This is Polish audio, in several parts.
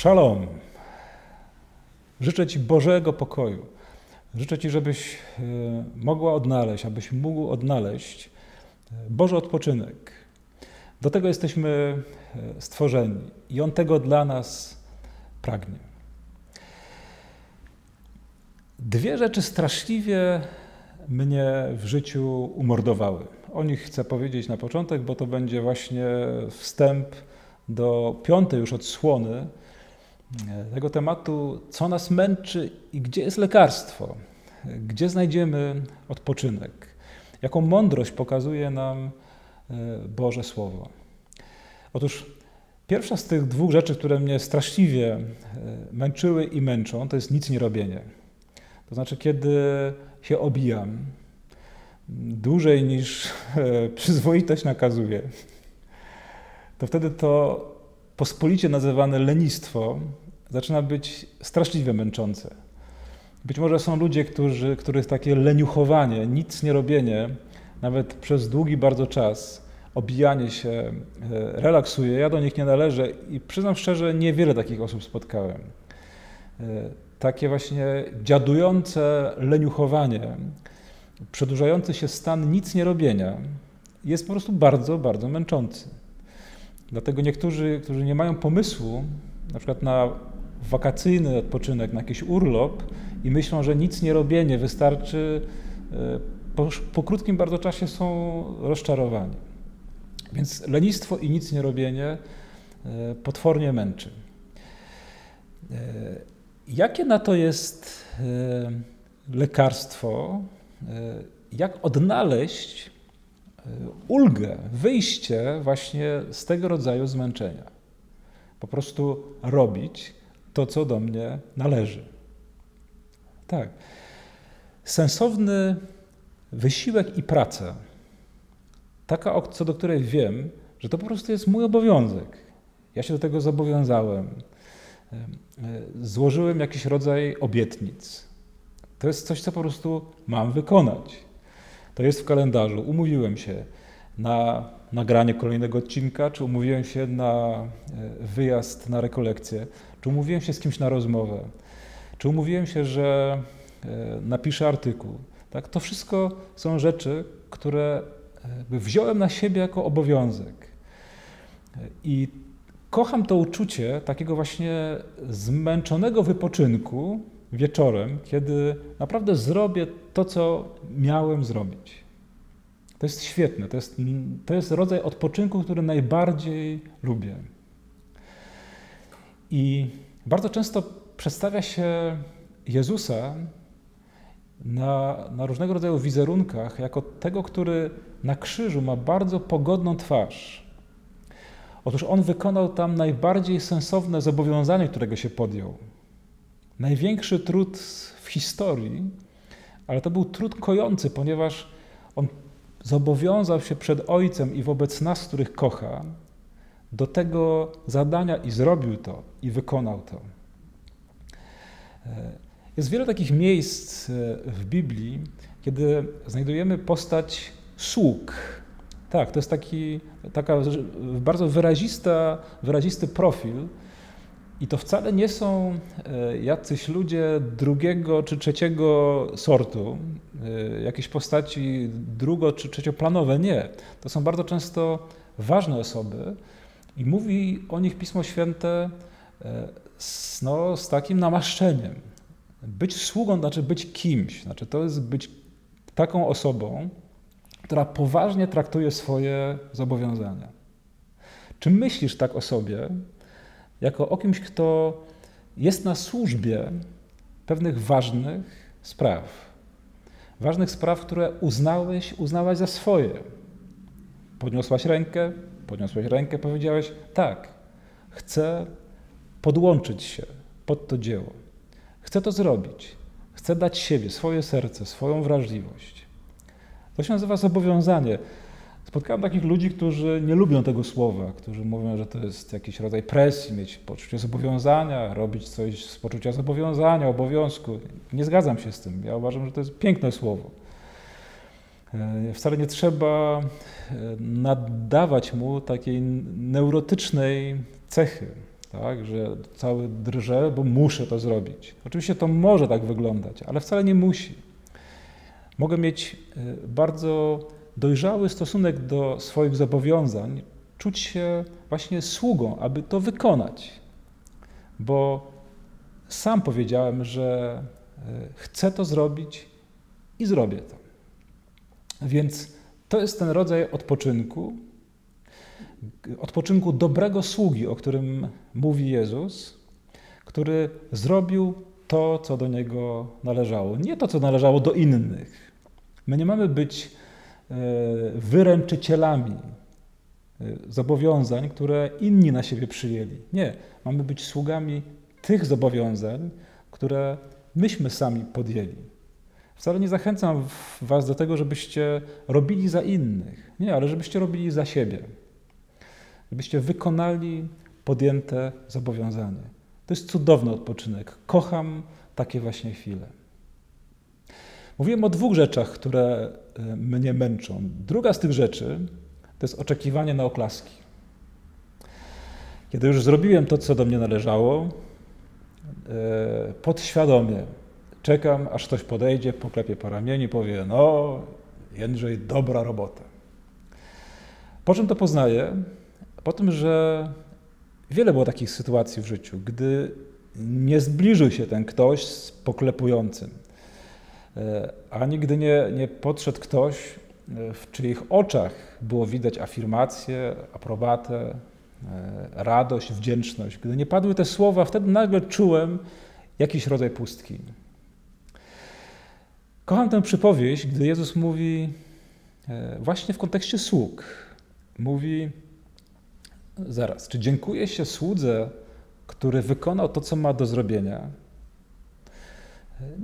Szalom. Życzę Ci Bożego pokoju. Życzę Ci, żebyś e, mogła odnaleźć, abyś mógł odnaleźć e, Boży odpoczynek. Do tego jesteśmy e, stworzeni i On tego dla nas pragnie. Dwie rzeczy straszliwie mnie w życiu umordowały. O nich chcę powiedzieć na początek, bo to będzie właśnie wstęp do piątej już odsłony tego tematu, co nas męczy i gdzie jest lekarstwo, gdzie znajdziemy odpoczynek, jaką mądrość pokazuje nam e, Boże Słowo. Otóż pierwsza z tych dwóch rzeczy, które mnie straszliwie e, męczyły i męczą, to jest nic nie robienie. To znaczy, kiedy się obijam dłużej niż e, przyzwoitość nakazuje, to wtedy to pospolicie nazywane lenistwo zaczyna być straszliwie męczące. Być może są ludzie, którzy, których takie leniuchowanie, nic nie robienie, nawet przez długi bardzo czas, obijanie się e, relaksuje. Ja do nich nie należę i przyznam szczerze, niewiele takich osób spotkałem. E, takie właśnie dziadujące leniuchowanie, przedłużający się stan nic nie robienia jest po prostu bardzo, bardzo męczący. Dlatego niektórzy, którzy nie mają pomysłu, na przykład na wakacyjny odpoczynek, na jakiś urlop i myślą, że nic nie robienie wystarczy, e, po, po krótkim bardzo czasie są rozczarowani. Więc lenistwo i nic nie robienie e, potwornie męczy. E, jakie na to jest lekarstwo? Jak odnaleźć ulgę, wyjście właśnie z tego rodzaju zmęczenia? Po prostu robić to, co do mnie należy. Tak. Sensowny wysiłek i praca, taka, co do której wiem, że to po prostu jest mój obowiązek. Ja się do tego zobowiązałem. Złożyłem jakiś rodzaj obietnic. To jest coś, co po prostu mam wykonać. To jest w kalendarzu. Umówiłem się na nagranie kolejnego odcinka, czy umówiłem się na e, wyjazd na rekolekcję, czy umówiłem się z kimś na rozmowę, czy umówiłem się, że e, napiszę artykuł. Tak? To wszystko są rzeczy, które wziąłem na siebie jako obowiązek. I kocham to uczucie takiego właśnie zmęczonego wypoczynku wieczorem, kiedy naprawdę zrobię to, co miałem zrobić. To jest świetne, to jest, to jest rodzaj odpoczynku, który najbardziej lubię. I bardzo często przedstawia się Jezusa na, na, różnego rodzaju wizerunkach jako tego, który na krzyżu ma bardzo pogodną twarz. Otóż on wykonał tam najbardziej sensowne zobowiązanie, którego się podjął. Największy trud w historii, ale to był trud kojący, ponieważ on zobowiązał się przed Ojcem i wobec nas, których kocha, do tego zadania i zrobił to, i wykonał to. E, jest wiele takich miejsc e, w Biblii, kiedy znajdujemy postać sług. Tak, to jest taki taka bardzo wyrazista, wyrazisty profil, i to wcale nie są e, jacyś ludzie drugiego czy trzeciego sortu, jakieś postaci drugo czy trzecioplanowe. Nie. To są bardzo często ważne osoby, i mówi o nich Pismo Święte e, z, no, z takim namaszczeniem. Być sługą znaczy być kimś, znaczy to jest być taką osobą, która poważnie traktuje swoje zobowiązania. Czy myślisz tak o sobie, jako o kimś, kto jest na służbie pewnych ważnych spraw? Ważnych spraw, które uznałeś, uznałaś za swoje. Podniosłaś rękę, podniosłeś rękę, powiedziałeś: Tak, chcę podłączyć się pod to dzieło. Chcę to zrobić. Chcę dać siebie, swoje serce, swoją wrażliwość. To się nazywa zobowiązanie. Spotkałem takich ludzi, którzy nie lubią tego słowa, którzy mówią, że to jest jakiś rodzaj presji, mieć poczucie zobowiązania, robić coś z poczucia zobowiązania, obowiązku. Nie zgadzam się z tym. Ja uważam, że to jest piękne słowo. E, wcale nie trzeba e, nadawać mu takiej neurotycznej cechy. tak? że cały drże, bo muszę to zrobić. Oczywiście to może tak wyglądać, ale wcale nie musi. Mogę mieć y, bardzo dojrzały stosunek do swoich zobowiązań, czuć się właśnie sługą, aby to wykonać. Bo sam powiedziałem, że y, chcę to zrobić i zrobię to. Więc to jest ten rodzaj odpoczynku, odpoczynku dobrego sługi, o którym mówi Jezus, który zrobił to, co do niego należało. Nie to, co należało do innych. My nie mamy być e, wyręczycielami e, zobowiązań, które inni na siebie przyjęli. Nie, mamy być sługami tych zobowiązań, które myśmy sami podjęli. Wcale nie zachęcam Was do tego, żebyście robili za innych. Nie, ale żebyście robili za siebie żebyście wykonali podjęte zobowiązanie. To jest cudowny odpoczynek. Kocham takie właśnie chwile. Mówiłem o dwóch rzeczach, które e, mnie męczą. Druga z tych rzeczy to jest oczekiwanie na oklaski. Kiedy już zrobiłem to, co do mnie należało, e, podświadomie czekam, aż ktoś podejdzie, poklepie po ramieniu i powie: No, Jędrzej, dobra robota. Po czym to poznaję? po tym, że wiele było takich sytuacji w życiu, gdy nie zbliżył się ten ktoś z poklepującym, e, ani gdy nie, nie podszedł ktoś, e, w czyich oczach było widać afirmację, aprobatę, e, radość, wdzięczność. Gdy nie padły te słowa, wtedy nagle czułem jakiś rodzaj pustki. Kocham tę przypowieść, gdy Jezus mówi właśnie w kontekście sług. Mówi, Zaraz, czy dziękuję się słudze, który wykonał to, co ma do zrobienia?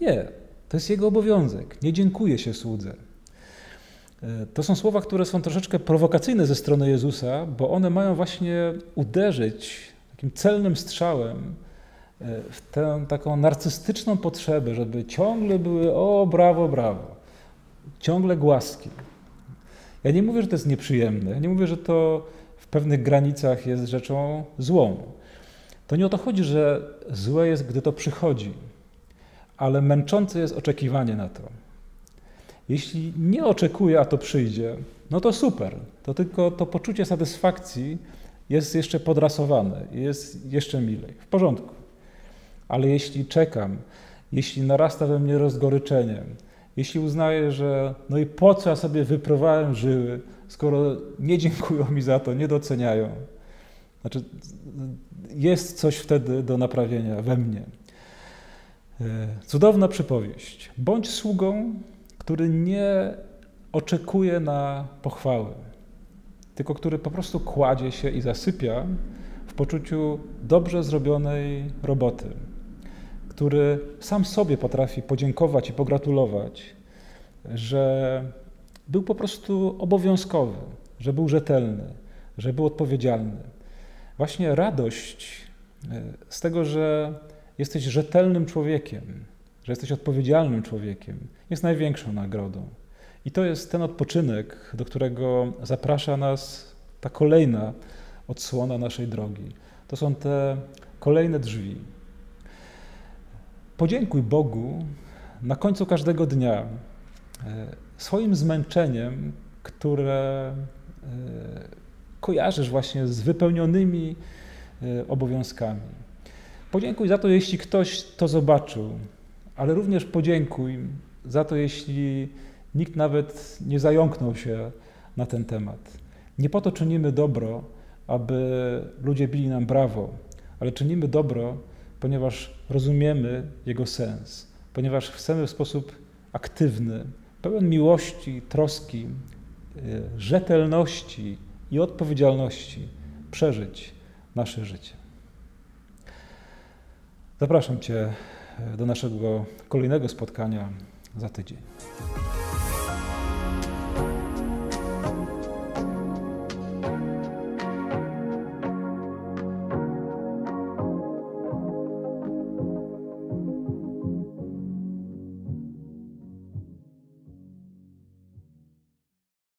Nie, to jest jego obowiązek. Nie dziękuję się słudze. To są słowa, które są troszeczkę prowokacyjne ze strony Jezusa, bo one mają właśnie uderzyć takim celnym strzałem e, w tę taką narcystyczną potrzebę, żeby ciągle były o brawo, brawo, ciągle głaski. Ja nie mówię, że to jest nieprzyjemne, ja nie mówię, że to pewnych granicach jest rzeczą złą. To nie o to chodzi, że złe jest, gdy to przychodzi, ale męczące jest oczekiwanie na to. Jeśli nie oczekuję, a to przyjdzie, no to super. To tylko to poczucie satysfakcji jest jeszcze podrasowane, jest jeszcze milej. W porządku. Ale jeśli czekam, jeśli narasta we mnie rozgoryczenie, jeśli uznaję, że no i po co ja sobie wyprowałem żyły, skoro nie dziękują mi za to, nie doceniają. Znaczy, jest coś wtedy do naprawienia we mnie. E, cudowna przypowieść. Bądź sługą, który nie oczekuje na pochwały, tylko który po prostu kładzie się i zasypia w poczuciu dobrze zrobionej roboty, który sam sobie potrafi podziękować i pogratulować, że był po prostu obowiązkowy, że był rzetelny, że był odpowiedzialny. Właśnie radość e, z tego, że jesteś rzetelnym człowiekiem, że jesteś odpowiedzialnym człowiekiem, jest największą nagrodą. I to jest ten odpoczynek, do którego zaprasza nas ta kolejna odsłona naszej drogi. To są te kolejne drzwi. Podziękuj Bogu na końcu każdego dnia e, swoim zmęczeniem, które e, kojarzysz właśnie z wypełnionymi e, obowiązkami. Podziękuj za to, jeśli ktoś to zobaczył, ale również podziękuj za to, jeśli nikt nawet nie zająknął się na ten temat. Nie po to czynimy dobro, aby ludzie bili nam brawo, ale czynimy dobro, ponieważ rozumiemy jego sens, ponieważ chcemy w sposób aktywny pełen miłości, troski, y, rzetelności i odpowiedzialności przeżyć nasze życie. Zapraszam Cię do naszego kolejnego spotkania za tydzień.